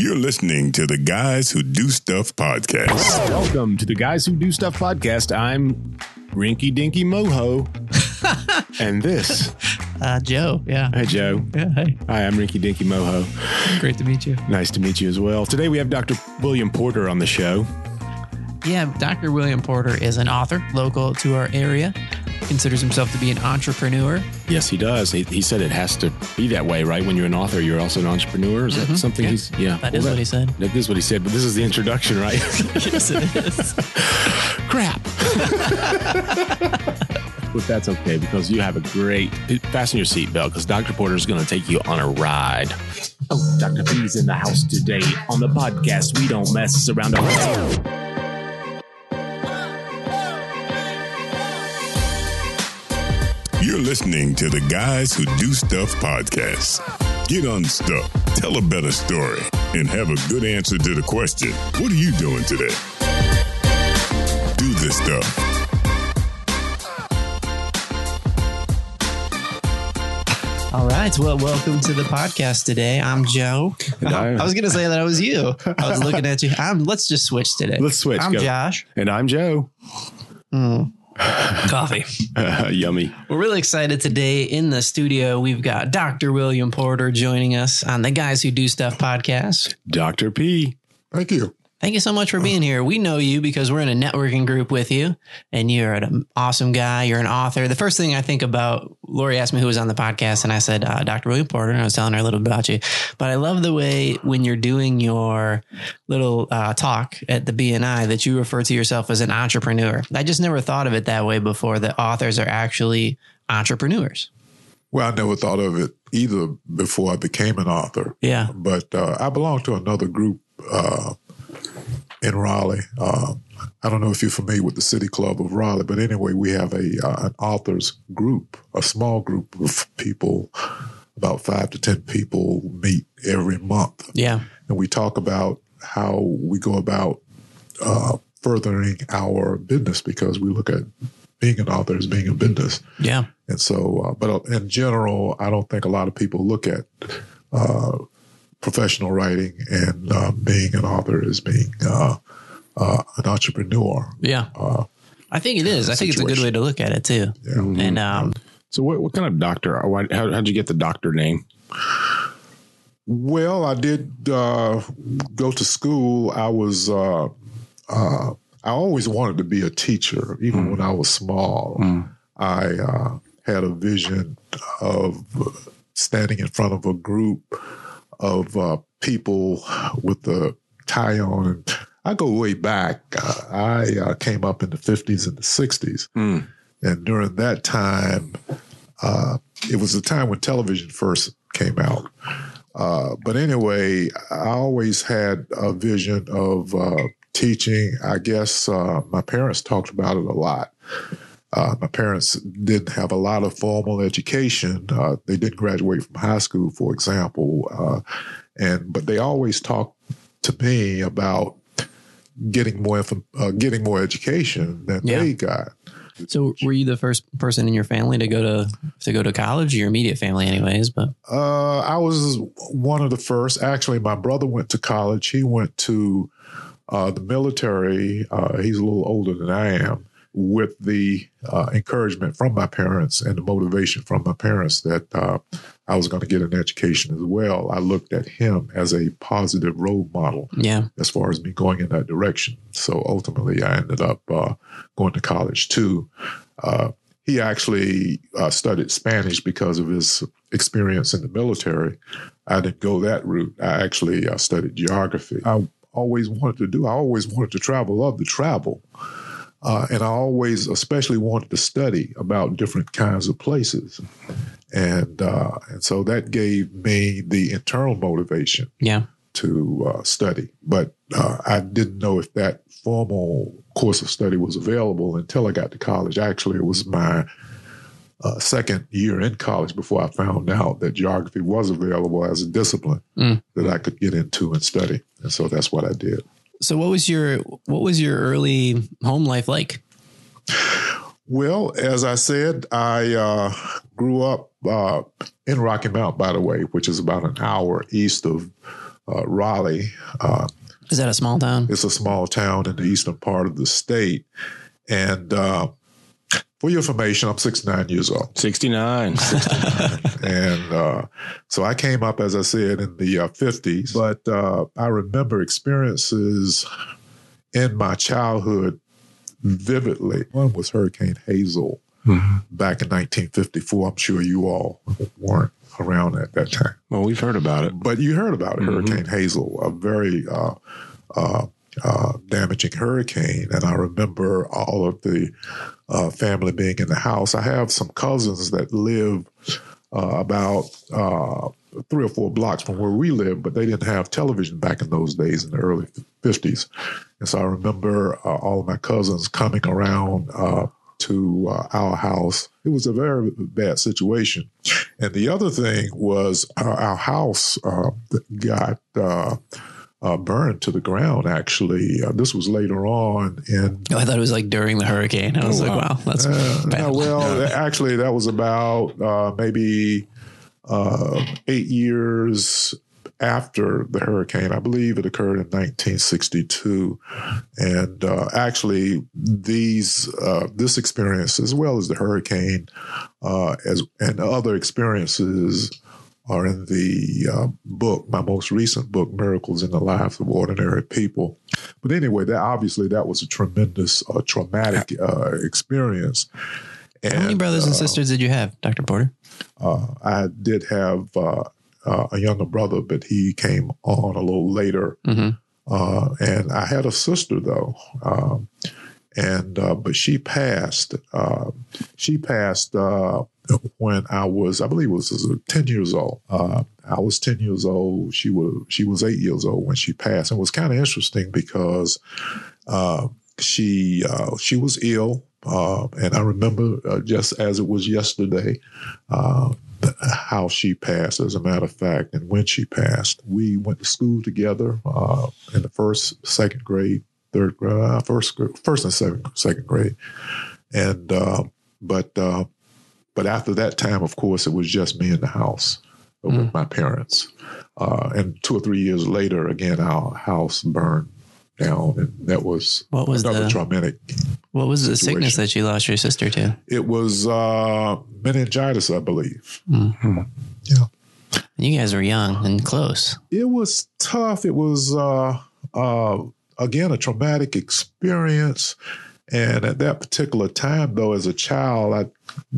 You're listening to the Guys Who Do Stuff podcast. Welcome to the Guys Who Do Stuff podcast. I'm Rinky Dinky Moho. and this, Uh, Joe. Yeah. hey Joe. Yeah. Hey. Hi, I'm Rinky Dinky Moho. Great to meet you. Nice to meet you as well. Today we have Dr. William Porter on the show. Yeah. Dr. William Porter is an author local to our area. Considers himself to be an entrepreneur. Yes, he does. He, he said it has to be that way, right? When you're an author, you're also an entrepreneur. Is that mm-hmm. something Yeah. he's, yeah. That is what he said. That is what he said, but this is the introduction, right? yes, it is. Crap. but that's okay because you have a great, fasten your seatbelt because Dr. Porter is going to take you on a ride. Oh, Dr. P's in the house today. On the podcast, we don't mess around. You're listening to the Guys Who Do Stuff podcast. Get unstuck, tell a better story, and have a good answer to the question What are you doing today? Do this stuff. All right. Well, welcome to the podcast today. I'm Joe. And I- I was going to say that I was you. I was looking at you. I'm, let's just switch today. Let's switch. I'm Go. Josh. And I'm Joe. Hmm. Coffee. yummy. We're really excited today in the studio. We've got Dr. William Porter joining us on the Guys Who Do Stuff podcast. Dr. P. Thank you. Thank you so much for being here. We know you because we're in a networking group with you, and you're an awesome guy. You're an author. The first thing I think about, Lori asked me who was on the podcast, and I said uh, Dr. William Porter, and I was telling her a little bit about you. But I love the way when you're doing your little uh, talk at the BNI that you refer to yourself as an entrepreneur. I just never thought of it that way before. That authors are actually entrepreneurs. Well, I never thought of it either before I became an author, Yeah. but uh, I belong to another group uh, in Raleigh. Uh, I don't know if you're familiar with the City Club of Raleigh, but anyway, we have a uh, an authors group, a small group of people, about five to ten people meet every month, Yeah. and we talk about how we go about uh, furthering our business because we look at being an author as being a business. Yeah. And so, uh, but in general, I don't think a lot of people look at uh, professional writing and uh, being an author is being uh, uh, an entrepreneur. Yeah. Uh, I think it is. I think it's a good way to look at it too. Yeah. And um, So, what, what kind of doctor? how, how'd you get the doctor name? Well, I did uh, go to school. I was, uh, uh, I always wanted to be a teacher, even when I was small. I uh, had a vision of uh, standing in front of a group of uh, people with the tie on. I go way back. Uh, I uh, came up in the 50s and the 60s. Mm. And during that time, uh, it was the time when television first came out. Uh, but anyway, I always had a vision of uh, teaching. I guess uh, my parents talked about it a lot. Uh, my parents didn't have a lot of formal education. Uh, they didn't graduate from high school, for example, uh, and but they always talked to me about getting more uh, getting more education than Yeah. they got. So were you the first person in your family to go to to go to college? Your immediate family, anyways. But Uh, I was one of the first. Actually, my brother went to college. He went to uh, the military. Uh, he's a little older than I am. With the uh, encouragement from my parents and the motivation from my parents that uh, I was going to get an education as well, I looked at him as a positive role model yeah, as far as me going in that direction. So ultimately, I ended up uh, going to college too. Uh, he actually uh, studied Spanish because of his experience in the military. I didn't go that route. I actually uh, studied geography. I always wanted to do. I always wanted to travel. Love to travel. Uh, and I always, especially, wanted to study about different kinds of places, and uh, and so that gave me the internal motivation yeah, to uh, study. But uh, I didn't know if that formal course of study was available until I got to college. Actually, it was my uh, second year in college before I found out that geography was available as a discipline Mm. that I could get into and study. And so that's what I did. So what was your what was your early home life like? Well, as I said, I uh, grew up uh, in Rocky Mount, by the way, which is about an hour east of uh, Raleigh. Uh, Is that a small town? it's a small town in the eastern part of the state. And uh, for your information, I'm 69 years old. 69. and uh, so I came up, as I said, in the uh, 50s. But uh, I remember experiences in my childhood vividly. One was Hurricane Hazel back in 1954. I'm sure you all weren't around at that time. well, we've heard about it. But you heard about it, Hurricane Hazel, a very uh, damaging hurricane. And I remember all of the uh, family being in the house. I have some cousins that live uh, about uh, three or four blocks from where we live, but they didn't have television back in those days in the early 50s. And so I remember uh, all of my cousins coming around uh, to uh, our house. It was a very bad situation. And the other thing was our house uh, got uh, burned to the ground, actually. Uh, this was later on and Oh, I thought it was like during the hurricane. I was like, wow, that's Uh, no, well, actually, that was about uh, maybe uh, eight years after the hurricane. I believe it occurred in 1962, and uh, actually, these uh, this experience, as well as the hurricane, uh, as and other experiences. Are in the uh, book, my most recent book, Miracles in the Lives of Ordinary People. But anyway, that obviously that was a tremendous, uh, traumatic uh, experience. And, How many brothers and uh, sisters did you have, Dr. Porter? uh, I did have uh, uh, a younger brother, but he came on a little later. hmm Uh, and I had a sister though, um, and uh, but she passed. Uh, she passed uh, when I was, I believe, it was ten years old. Uh, I was ten years old. She was she was eight years old when she passed. And it was kind of interesting because uh, she uh, she was ill, and I remember just as it was yesterday. Uh, how she passed, as a matter of fact, and when she passed. We went to school together uh, in the first, second grade, third grade, uh, first, first and second, second grade, and uh, but uh, but after that time, of course, it was just me in the house with my parents. Uh, and two or three years later, again, our house burned down, and that was What was another the traumatic. what was the sickness that you lost your sister to? It was uh, meningitis, I believe. Mm. Yeah. And you guys were young and close. it was tough. It was uh, uh, again a traumatic experience, and at that particular time, though, as a child, I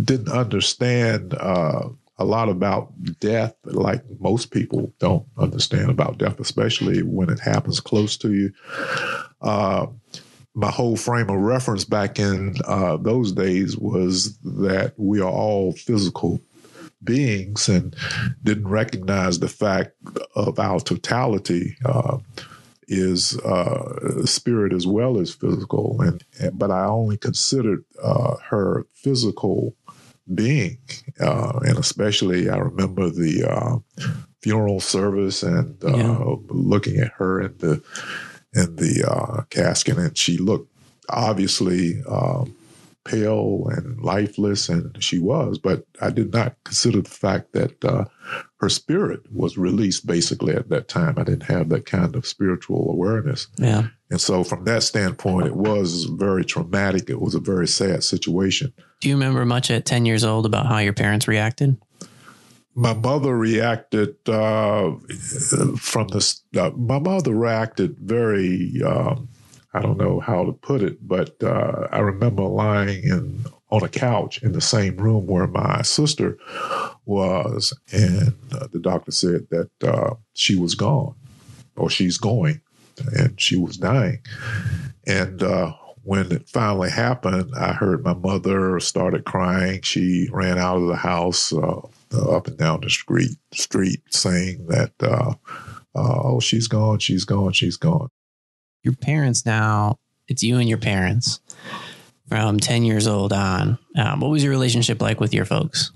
didn't understand uh, a lot about death, like most people don't understand about death, especially when it happens close to you. Uh, my whole frame of reference back in uh, those days was that we are all physical beings and didn't recognize the fact of our totality uh, is uh, spirit as well as physical. And, and but I only considered uh, her physical being, uh, and especially I remember the uh, funeral service and uh, Yeah. looking at her in the in the uh, casket, and she looked obviously. Um, pale and lifeless, and she was. But I did not consider the fact that uh, her spirit was released basically at that time. I didn't have that kind of spiritual awareness. Yeah. And so, from that standpoint, it was very traumatic. It was a very sad situation. Do you remember much at 10 years old about how your parents reacted? My mother reacted uh, from this. Uh, my mother reacted very. Um, I don't know how to put it, but uh, I remember lying in on a couch in the same room where my sister was, and uh, the doctor said that uh, she was gone, or she's going, and she was dying. And uh, when it finally happened, I heard my mother started crying. She ran out of the house, uh, up and down the street, street, saying that, uh, uh, "Oh, she's gone, she's gone, she's gone." Your parents now, it's you and your parents from 10 years old on. Um, what was your relationship like with your folks?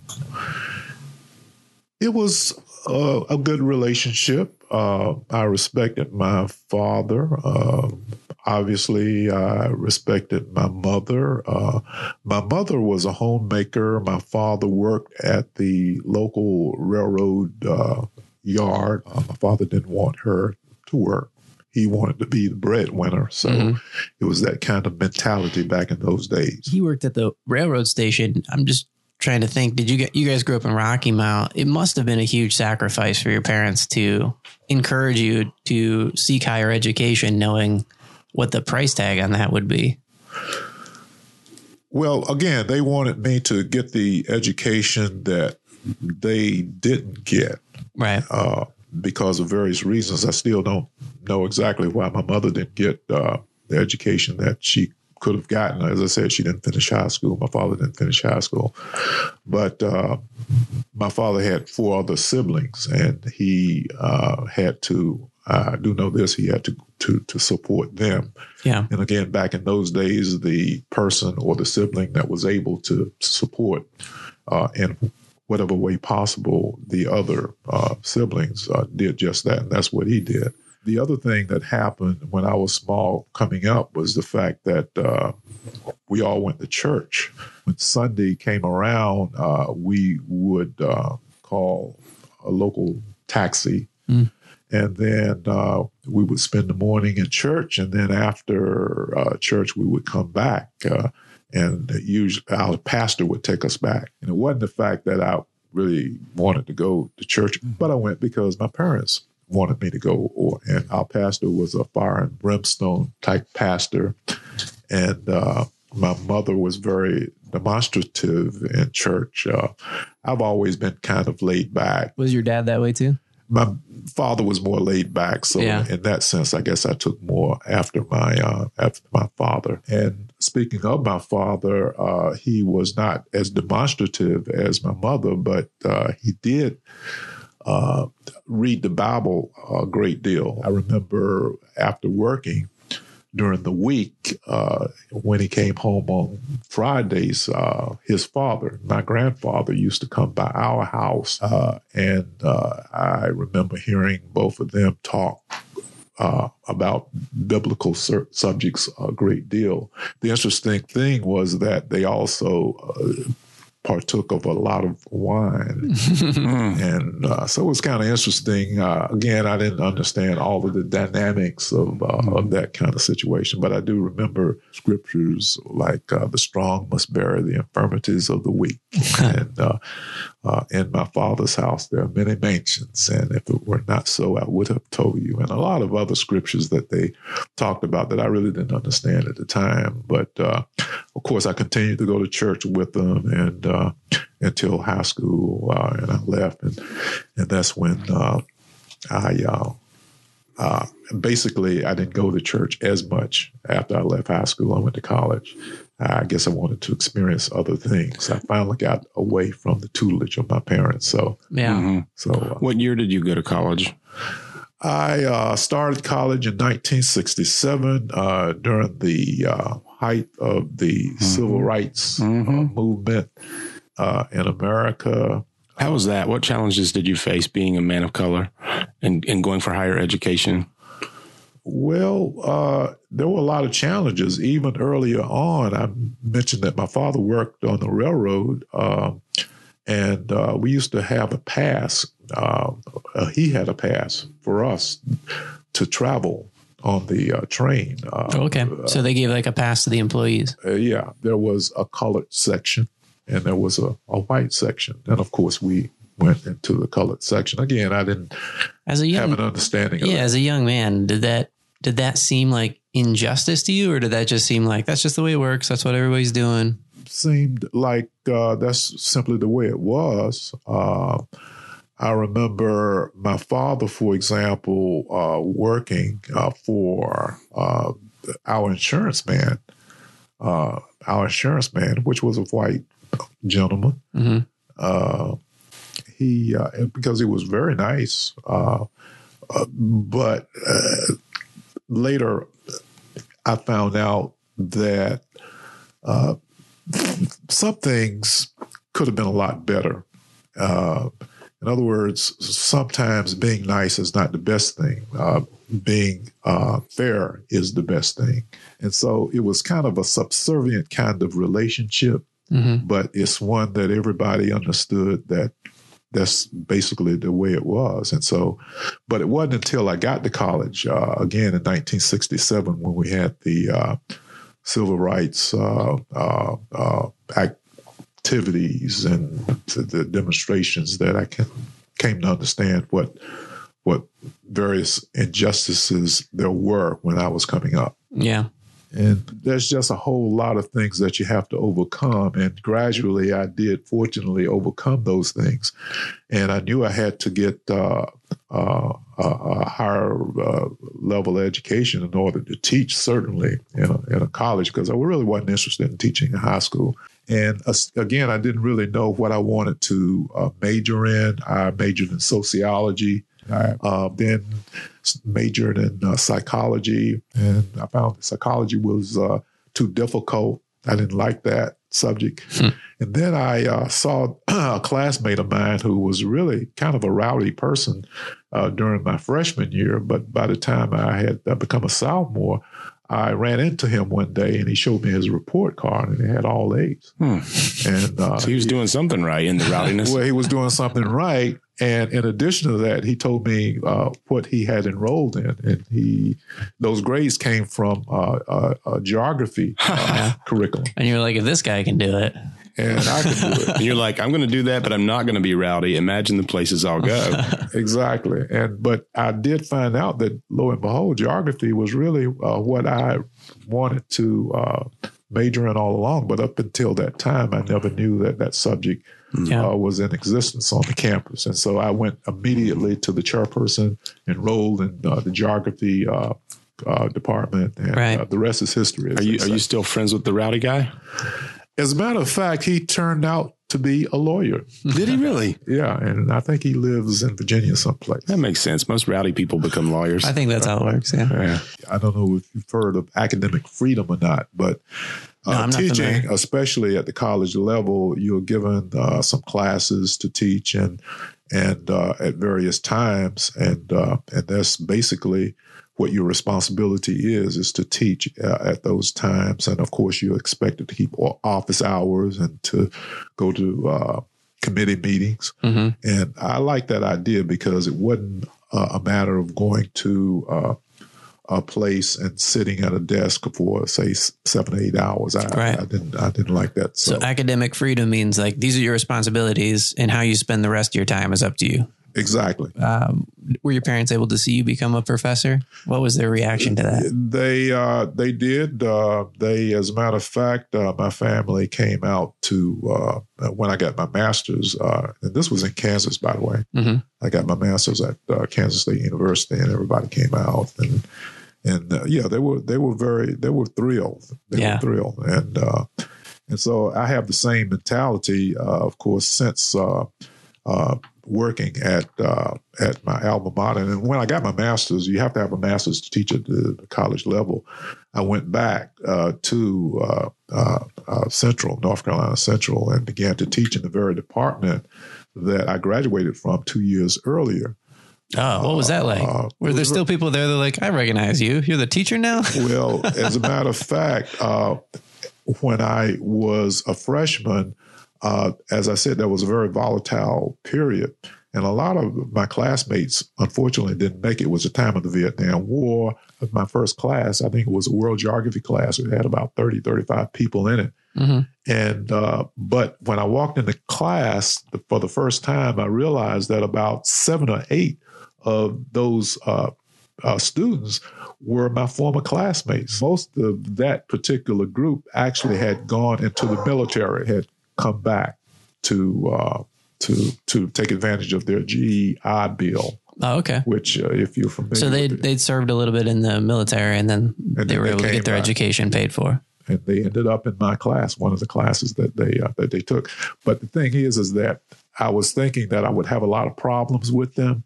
It was uh, a good relationship. Uh, I respected my father. Uh, obviously, I respected my mother. Uh, my mother was a homemaker. My father worked at the local railroad uh, yard. Uh, my father didn't want her to work. He wanted to be the breadwinner. So Mhm. it was that kind of mentality back in those days. He worked at the railroad station. I'm just trying to think. Did you get you guys grew up in Rocky Mount? It must have been a huge sacrifice for your parents to encourage you to seek higher education, knowing what the price tag on that would be. Well, again, they wanted me to get the education that they didn't get. Right. uh, because of various reasons. I still don't know exactly why my mother didn't get uh, the education that she could have gotten. As I said, she didn't finish high school. My father didn't finish high school. But uh, my father had four other siblings, and he uh, had to. I do know this. He had to, to to support them. Yeah. And again, back in those days, the person or the sibling that was able to support uh, in whatever way possible the other uh, siblings uh, did just that. And that's what he did. The other thing that happened when I was small coming up was the fact that uh, we all went to church. When Sunday came around, uh, we would uh, call a local taxi. Mm. And then uh, we would spend the morning in church. And then after uh, church, we would come back. And usually our pastor would take us back. And it wasn't the fact that I really wanted to go to church, but I went because my parents wanted me to go. Or and our pastor was a fire and brimstone type pastor, and uh, my mother was very demonstrative in church. Uh, I've always been kind of laid back. Was your dad that way too? My father was more laid back, so Yeah. in that sense, I guess I took more after my uh, after my father. And speaking of my father, uh, he was not as demonstrative as my mother, but uh, he did uh, read the Bible a great deal. I remember after working during the week, uh, when he came home on Fridays, uh, his father, my grandfather, used to come by our house. Uh, and I remember hearing both of them talk uh, about biblical sur- subjects a great deal. The interesting thing was that they also uh, partook of a lot of wine. and uh, so it was kind of interesting. Uh, again, I didn't understand all of the dynamics of, uh, of that kind of situation, but I do remember scriptures like uh, the strong must bear the infirmities of the weak. and uh, in my father's house, there are many mansions. And if it were not so, I would have told you. And a lot of other scriptures that they talked about that I really didn't understand at the time. But uh, of course, I continued to go to church with them and uh, until high school, uh, and I left, and and that's when uh, I uh, basically I didn't go to church as much after I left high school. I went to college. I guess I wanted to experience other things. I finally got away from the tutelage of my parents. So, Yeah. Mhm. so uh, What year did you go to college? I uh, started college in 1967 uh, during the uh, height of the civil rights uh, Mhm. movement uh, in America. How was that? What challenges did you face being a man of color and, and going for higher education? Well, uh, there were a lot of challenges. Even earlier on, I mentioned that my father worked on the railroad, um, and uh, we used to have a pass. Uh, uh, he had a pass for us to travel on the uh, train. Uh, Okay. So they gave like a pass to the employees. uh, yeah, there was a colored section and there was a, a white section. And of course, we went into the colored section. Again, I didn't As a young have an understanding of Yeah, as a young man, did that did that seem like injustice to you, or did that just seem like that's just the way it works? That's what everybody's doing. seemed like uh, that's simply the way it was. Uh, I remember my father, for example, uh, working uh, for uh, our insurance man, uh, our insurance man, which was a white gentleman. hmm Uh, he uh, because he was very nice, uh, uh, but uh, later I found out that uh, some things could have been a lot better. Uh, in other words, sometimes being nice is not the best thing. Uh, being uh, fair is the best thing. And so it was kind of a subservient kind of relationship hmm but it's one that everybody understood that that's basically the way it was. And so, but it wasn't until I got to college uh, again in 1967 when we had the uh, civil rights uh, uh, uh activities and the demonstrations that I can, came to understand what what various injustices there were when I was coming up. Yeah. And there's just a whole lot of things that you have to overcome. And gradually, I did fortunately overcome those things. And I knew I had to get uh, uh, a higher uh, level education in order to teach, certainly in a, in a college, because I really wasn't interested in teaching in high school. And uh, again, I didn't really know what I wanted to uh, major in. I majored in sociology I uh, then majored in uh, psychology, and I found psychology was uh, too difficult. I didn't like that subject. Hmm. And then I uh, saw a classmate of mine who was really kind of a rowdy person uh, during my freshman year. But by the time I had uh, become a sophomore, I ran into him one day and he showed me his report card and it had all A's. Hmm. And uh, so he was doing something right in the rowdiness. well, he was doing something right. And in addition to that, he told me uh, what he had enrolled in, and he those grades came from uh, a geography uh, curriculum. And you're like, if this guy can do it, and I can do it. and you're like, I'm going to do that, but I'm not going to be rowdy. Imagine the places I'll go. exactly. And but I did find out that lo and behold, geography was really uh, what I wanted to uh, major in all along. But up until that time, I never knew that that subject. Yeah. Uh, was in existence on the campus. And so I went immediately to the chairperson, enrolled in uh, the geography uh, uh, department, and right. uh, the rest is history. Are you are you still friends with the rowdy guy? As a matter of fact, he turned out to be a lawyer. Did he really? yeah, and I think he lives in Virginia someplace. That makes sense. Most rowdy people become lawyers. I think that's how it works. Yeah. yeah. I don't know if you've heard of academic freedom or not, but no, teaching, especially at the college level, you're given uh, some classes to teach and and uh, at various times, and uh, and that's basically what your responsibility is is to teach uh, at those times. And of course you're expected to keep office hours and to go to uh, committee meetings. Mm-hmm. and i like that idea because it wasn't uh, a matter of going to uh, a place and sitting at a desk for say seven eight hours I, right. I didn't i didn't like that so. so academic freedom means like these are your responsibilities and how you spend the rest of your time is up to you Exactly. Um, were your parents able to see you become a professor? What was their reaction to that? They uh, they did. Uh, they, as a matter of fact, uh, my family came out to uh, when I got my master's, uh, and this was in Kansas, by the way. Mm-hmm. I got my master's at uh, Kansas State University, and everybody came out and and yeah, they were they were very they were thrilled. They yeah. were thrilled, and and so I have the same mentality, of course, since. Uh, working at uh, at my alma mater. And when I got my master's, you have to have a master's to teach at the, the college level. I went back uh, to uh, uh, uh, Central, North Carolina Central, and began to teach in the very department that I graduated from two years earlier. Oh, what was that like? Uh, Were there still people there that like, I recognize you. You're the teacher now? well, as a matter of fact, uh, when I was a freshman, uh, as I said, that was a very volatile period. And a lot of my classmates, unfortunately, didn't make it. It was the time of the Vietnam War. My first class, I think it was a world geography class. It had about 30, 35 people in it. Mm-hmm. And, uh, but when I walked into class for the first time, I realized that about seven or eight of those uh, uh, students were my former classmates. Most of that particular group actually had gone into the military, had come back to uh, to to take advantage of their GI Bill. Oh, okay. Which, uh, if you're familiar, so they they'd served a little bit in the military, and then and they then were able to get their back. education paid for. And they ended up in my class, one of the classes that they uh, that they took. But the thing is, is that I was thinking that I would have a lot of problems with them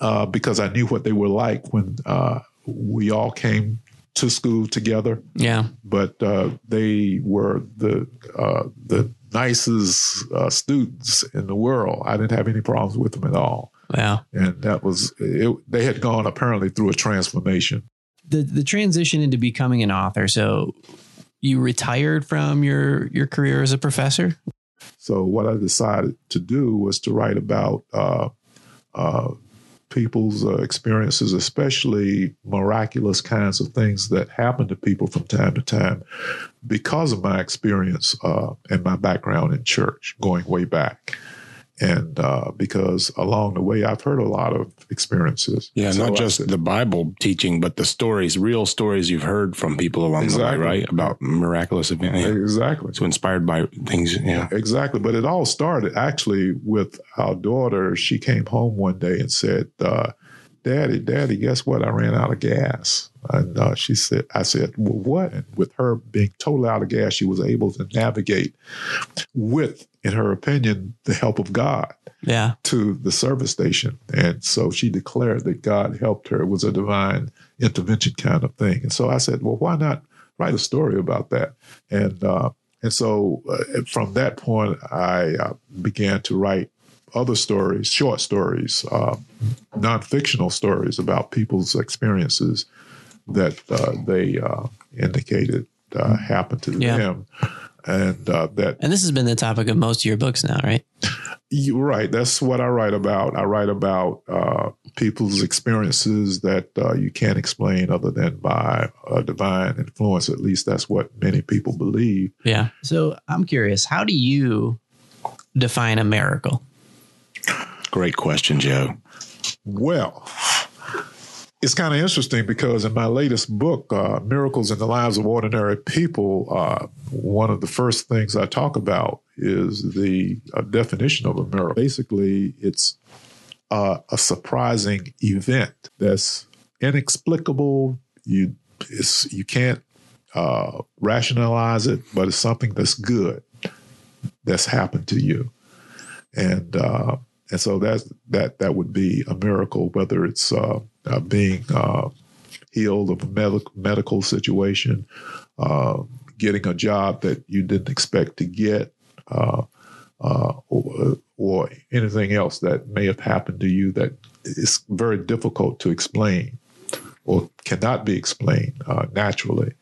uh, because I knew what they were like when uh, we all came to school together. Yeah. But uh, they were the uh, the nicest uh, students in the world. I didn't have any problems with them at all. Wow. And that was it, they had gone apparently through a transformation. The the transition into becoming an author. So you retired from your your career as a professor? So what I decided to do was to write about uh, uh, people's uh, experiences, especially miraculous kinds of things that happen to people from time to time, because of my experience uh, and my background in church, going way back and uh, because along the way I've heard a lot of experiences. Yeah, So not just said- the Bible teaching, but the stories, real stories you've heard from people along the way, right? About miraculous events. Yeah. exactly. So inspired by things. Yeah. Exactly. But it all started actually with our daughter. She came home one day and said, uh, Daddy, Daddy, guess what? I ran out of gas. And uh, she said, I said, well, what? And with her being totally out of gas, she was able to navigate with, in her opinion, the help of God Yeah. to the service station. And so she declared that God helped her. It was a divine intervention kind of thing. And so I said, well, why not write a story about that? And uh, and so uh, from that point, I uh, began to write other stories, short stories, uh, non-fictional stories about people's experiences that uh, they uh, indicated uh, happened to Yeah. them. And uh, that And this has been the topic of most of your books now, right? you're right. That's what I write about. I write about uh, people's experiences that uh, you can't explain other than by a divine influence. At least that's what many people believe. Yeah. So I'm curious, how do you define a miracle? Great question, Joe. Well, it's kind of interesting because in my latest book, uh, Miracles in the Lives of Ordinary People, uh, one of the first things I talk about is the uh, definition of a miracle. Basically, it's uh, a surprising event that's inexplicable. You you can't uh, rationalize it, but it's something that's good that's happened to you, and uh, and so that's that that would be a miracle, whether it's uh, being uh, healed of a medical medical situation, uh, getting a job that you didn't expect to get, uh, uh, or, or anything else that may have happened to you that is very difficult to explain or cannot be explained uh, naturally,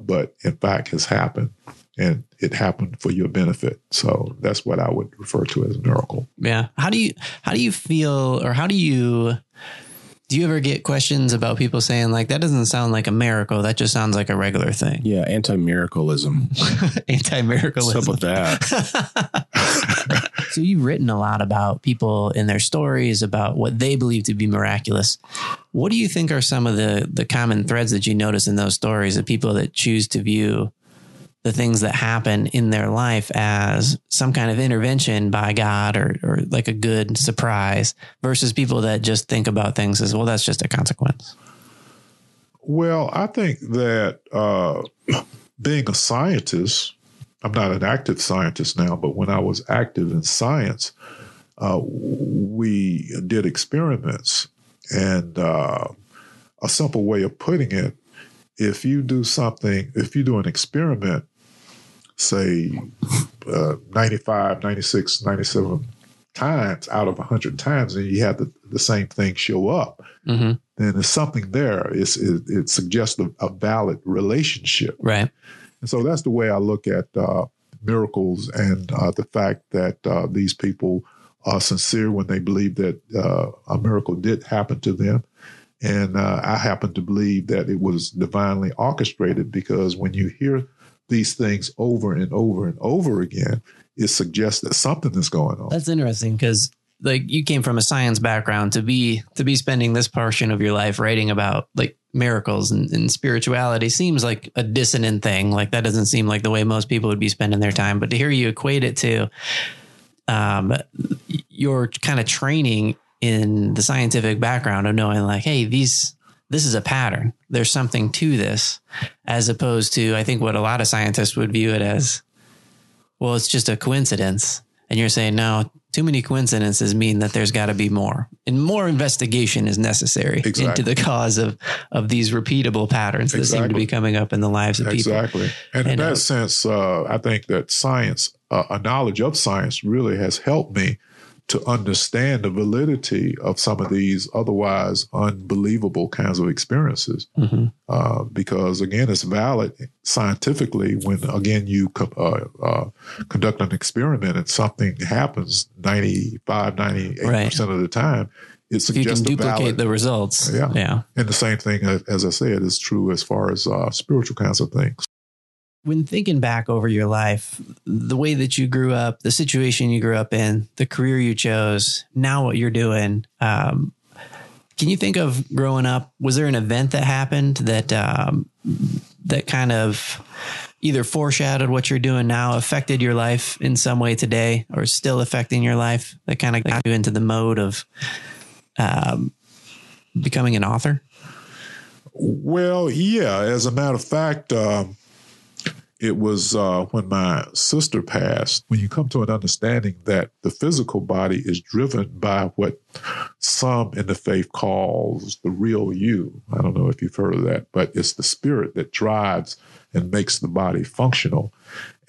but in fact has happened. And it happened for your benefit. So that's what I would refer to as a miracle. Yeah. How do you how do you feel or how do you do you ever get questions about people saying like that doesn't sound like a miracle, that just sounds like a regular thing? Yeah, anti miracleism. Anti-miracleism. What's up with that? So you've written a lot about people in their stories about what they believe to be miraculous. What do you think are some of the the common threads that you notice in those stories of people that choose to view the things that happen in their life as some kind of intervention by God or or like a good surprise versus people that just think about things as well that's just a consequence. Well, I think that uh, being a scientist, I'm not an active scientist now, but when I was active in science, uh, we did experiments. And uh, a simple way of putting it, if you do something, if you do an experiment, say uh, 95, 96, 97 times out of 100 times, and you have the, the same thing show up, Mm-hmm. then there's something there. It's, it, it suggests a, a valid relationship. Right. And so that's the way I look at uh, miracles and uh, the fact that uh, these people are sincere when they believe that uh, a miracle did happen to them. And uh, I happen to believe that it was divinely orchestrated because when you hear these things over and over and over again, it suggests that something is going on. That's interesting because like you came from a science background to be to be spending this portion of your life writing about like miracles and, and spirituality seems like a dissonant thing. Like that doesn't seem like the way most people would be spending their time. But to hear you equate it to um, your kind of training in the scientific background of knowing like, hey, these this is a pattern. There's something to this, as opposed to I think what a lot of scientists would view it as. Well, it's just a coincidence. And you're saying, no, too many coincidences mean that there's got to be more. And more investigation is necessary Exactly. into the cause of, of these repeatable patterns that seem to be coming up in the lives of people. Exactly. And in that uh, sense, uh, I think that science, uh, a knowledge of science, really has helped me to understand the validity of some of these otherwise unbelievable kinds of experiences. Mhm. Uh, because again, it's valid scientifically when again you co- uh, uh, conduct an experiment and something happens 95, 98 percent of the time. It If you can suggests duplicate valid, the results. Yeah. Yeah. and the same thing as I said is true as far as uh, spiritual kinds of things. When thinking back over your life, the way that you grew up, the situation you grew up in, the career you chose, now what you're doing, um, can you think of growing up? Was there an event that happened that um, that kind of either foreshadowed what you're doing now, affected your life in some way today, or still affecting your life that kind of got you into the mode of um, becoming an author? Well, yeah. As a matter of fact, um, it was uh, when my sister passed. When you come to an understanding that the physical body is driven by what some in the faith calls the real you. I don't know if you've heard of that, but it's the spirit that drives and makes the body functional.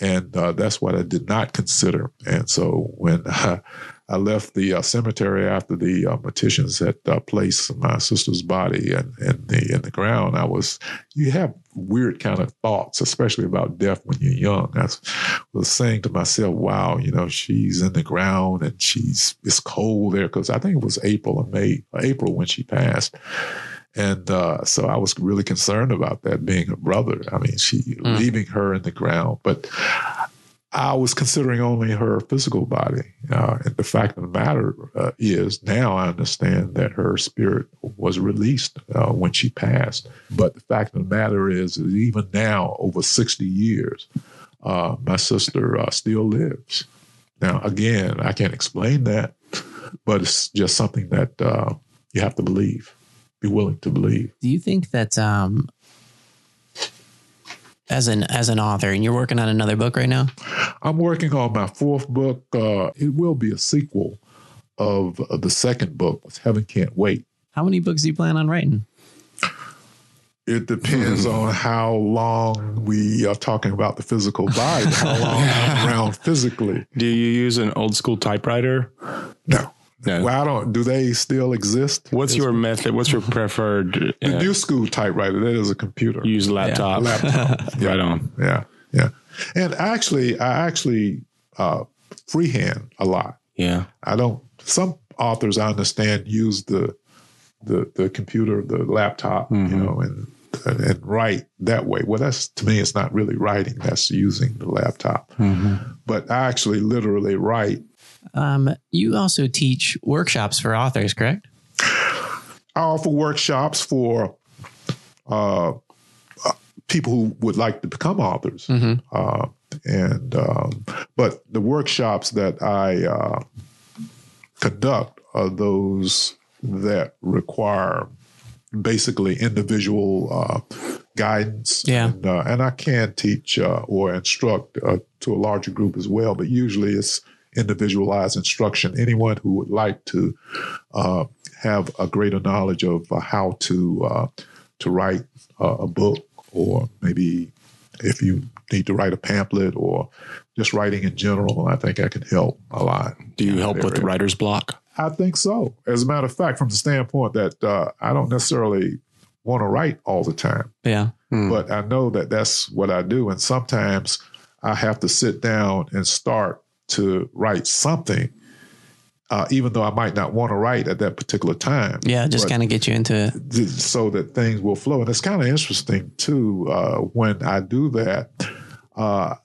And uh, that's what I did not consider. And so when I, I left the uh, cemetery after the uh, morticians had uh, placed my sister's body in, in the in the ground, I was you have weird kind of thoughts, especially about death when you're young. I was saying to myself, "Wow, you know, she's in the ground and she's it's cold there because I think it was April or May, April when she passed." And uh, so I was really concerned about that being her brother. I mean, she Mm. leaving her in the ground, but I was considering only her physical body. Uh, and the fact of the matter uh, is, now I understand that her spirit was released uh, when she passed. But the fact of the matter is, even now, over 60 years, uh, my sister uh, still lives. Now, again, I can't explain that, but it's just something that uh, you have to believe, be willing to believe. Do you think that um, as an as an author, and you're working on another book right now? I'm working on my fourth book. Uh, it will be a sequel of uh, the second book, Heaven Can't Wait. How many books do you plan on writing? It depends on how long we are talking about the physical body, how long I'm around physically. Do you use an old school typewriter? No. No. Well, I don't. Do they still exist? What's your method? What's your preferred? the Uh, new school typewriter? That is a computer. use laptop. laptop. Right on. yeah, yeah. And actually, I actually uh, freehand a lot. Yeah. I don't. Some authors I understand use the the the computer, the laptop, you Mhm. know, and and write that way. Well, that's to me, it's not really writing. That's using the laptop. But I actually literally write. Um, you also teach workshops for authors, correct? I offer workshops for uh, uh, people who would like to become authors. Mm-hmm. uh, and um, but the workshops that I uh, conduct are those that require basically individual uh, guidance. Yeah. and, uh, and I can teach uh, or instruct uh, to a larger group as well, but usually it's individualized instruction. Anyone who would like to uh, have a greater knowledge of uh, how to uh, to write uh, a book, or maybe if you need to write a pamphlet or just writing in general, I think I can help a lot. Do you help with area. writer's block? I think so. As a matter of fact, from the standpoint that uh, I don't necessarily want to write all the time, Yeah. Hmm. but I know that that's what I do. And sometimes I have to sit down and start to write something, uh, even though I might not want to write at that particular time. Yeah. Just kind of get you into it. th- so that things will flow. And it's kind of interesting too uh, when I do that. Uh,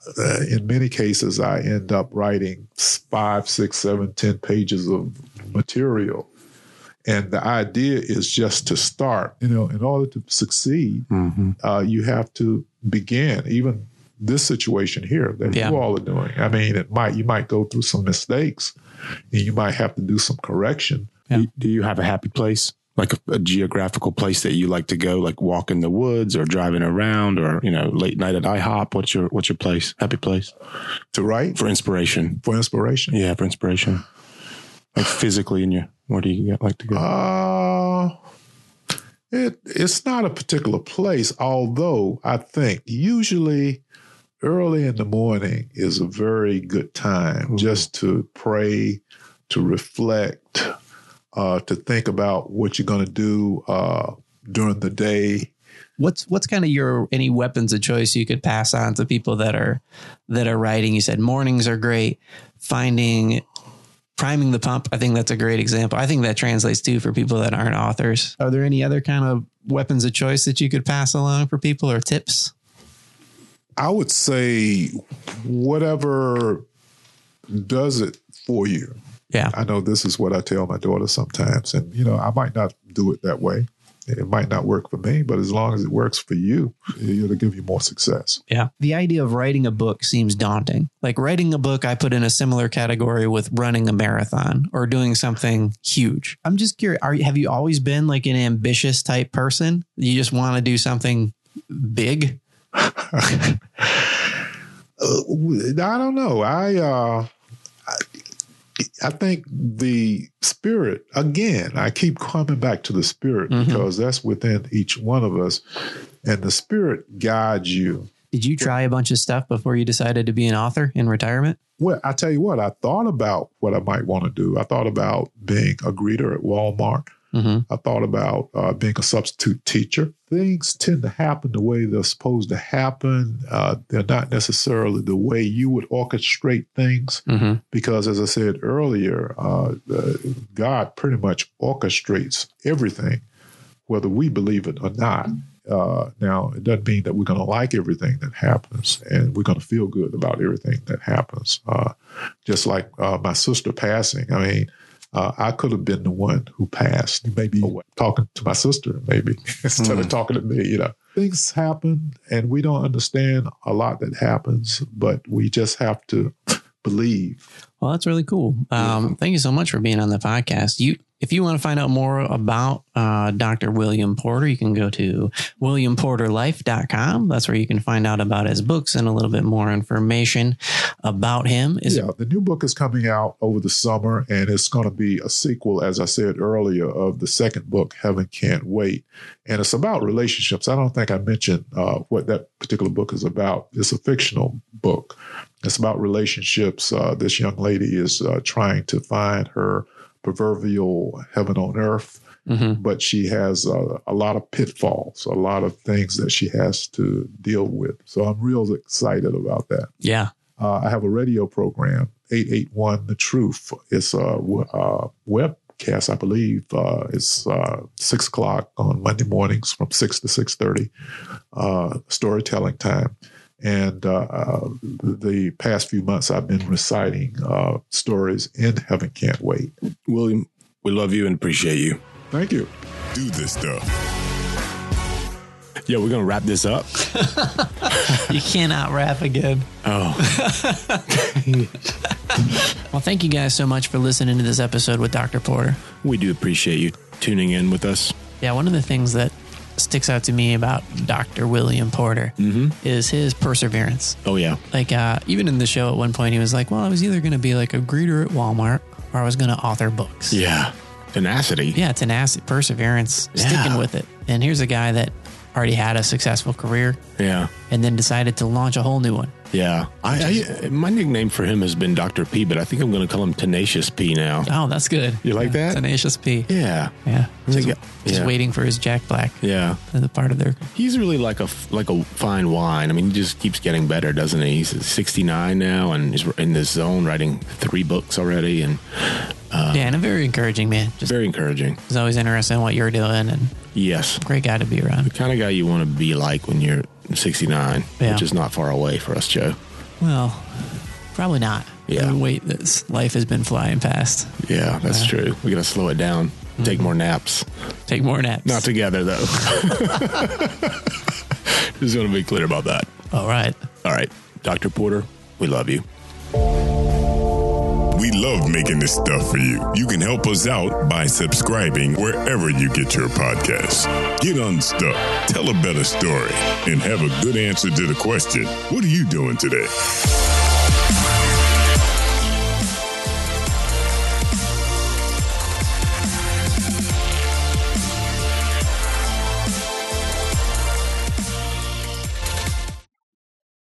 in many cases, I end up writing five, six, seven, ten pages of material, and the idea is just to start. You know, in order to succeed, Mhm. uh, you have to begin. Even this situation here that Yeah. you all are doing. I mean, it might you might go through some mistakes, and you might have to do some correction. Yeah. Do, do you have a happy place? Like a, a geographical place that you like to go, like walk in the woods or driving around or, you know, late night at IHOP? What's your what's your place? Happy place? To write For inspiration. for inspiration. Yeah, for inspiration. Like physically in your where do you like to go? Uh, it it's not a particular place, although I think usually early in the morning is a very good time Mhm. just to pray, to reflect, uh, to think about what you're going to do uh, during the day. What's what's kind of your any weapons of choice you could pass on to people that are that are writing? You said mornings are great. Finding priming the pump, I think that's a great example. I think that translates too for people that aren't authors. Are there any other kind of weapons of choice that you could pass along for people or tips? I would say whatever does it for you. Yeah. I know this is what I tell my daughter sometimes, and you know, I might not do it that way. It might not work for me, but as long as it works for you, it'll give you more success. Yeah. The idea of writing a book seems daunting. Like writing a book, I put in a similar category with running a marathon or doing something huge. I'm just curious, are have you always been like an ambitious type person? You just want to do something big? Uh, I don't know. I uh, I, I think the spirit again. I keep coming back to the spirit Mhm. because that's within each one of us, and the spirit guides you. Did you try a bunch of stuff before you decided to be an author in retirement? Well, I tell you what, I thought about what I might want to do. I thought about being a greeter at Walmart. Mm-hmm. I thought about uh, being a substitute teacher. Things tend to happen the way they're supposed to happen. Uh, they're not necessarily the way you would orchestrate things, Mm-hmm. because, as I said earlier, uh, uh, God pretty much orchestrates everything, whether we believe it or not. Uh, now, it doesn't mean that we're going to like everything that happens and we're going to feel good about everything that happens. Uh, just like uh, my sister passing, I mean, uh, I could have been the one who passed, maybe talking to my sister, maybe instead of talking to me. You know, things happen, and we don't understand a lot that happens, but we just have to believe. Well, that's really cool. Um, Thank you so much for being on the podcast. You, if you want to find out more about uh, Dr. William Porter, you can go to williamporterlife.com. That's where you can find out about his books and a little bit more information about him. Is yeah, the new book is coming out over the summer, and it's going to be a sequel, as I said earlier, of the second book, Heaven Can't Wait. And it's about relationships. I don't think I mentioned uh, what that particular book is about. It's a fictional book. It's about relationships. Uh, this young lady is uh, trying to find her proverbial heaven on earth, Mhm. but she has uh, a lot of pitfalls, a lot of things that she has to deal with. So I'm real excited about that. yeah. Uh, I have a radio program, 881 The Truth. It's a, uh, webcast, I believe. Uh, it's uh, 6 o'clock on Monday mornings from 6 to 6.30, uh, storytelling time. And uh, uh, the past few months, I've been reciting uh, stories in Heaven Can't Wait. William, we love you and appreciate you. Thank you. Do this stuff. Yeah, we're gonna wrap this up. You cannot rap again. Oh, Well, thank you guys so much for listening to this episode with Dr. Porter. we do appreciate you tuning in with us. Yeah, one of the things that sticks out to me about Dr. William Porter is his perseverance. Oh yeah, Like, uh, even in the show at one point, he was like, well, I was either going to be like a greeter at Walmart or I was going to author books. yeah, tenacity. Yeah, tenacity, perseverance, Yeah. sticking with it. And here's a guy that already had a successful career yeah, and then decided to launch a whole new one. yeah. I, I my nickname for him has been Doctor P, but I think I'm gonna call him Tenacious P now. Oh, that's good. You like Yeah, that? Tenacious P. Yeah, Yeah. Just, Yeah. just waiting for his Jack Black yeah. as a part of their. He's really like a like a fine wine. I mean, he just keeps getting better, doesn't he? He's 69 now, and he's in this zone, writing three books already, and uh, yeah, and a very encouraging man. Just very encouraging. was always interested in what you're doing and Yes, great guy to be around. the kind of guy you want to be like when you're 69, Yeah. which is not far away for us, Joe. Well, probably not. Yeah. Wait, this life has been flying past. Yeah, that's uh, true. We gotta slow it down. Mm-hmm. Take more naps. Take more naps. Not together though. Just want to be clear about that. All right. All right, Dr. Porter, we love you. We love making this stuff for you. You can help us out by subscribing wherever you get your podcasts. Get unstuck, tell a better story, and have a good answer to the question what are you doing today?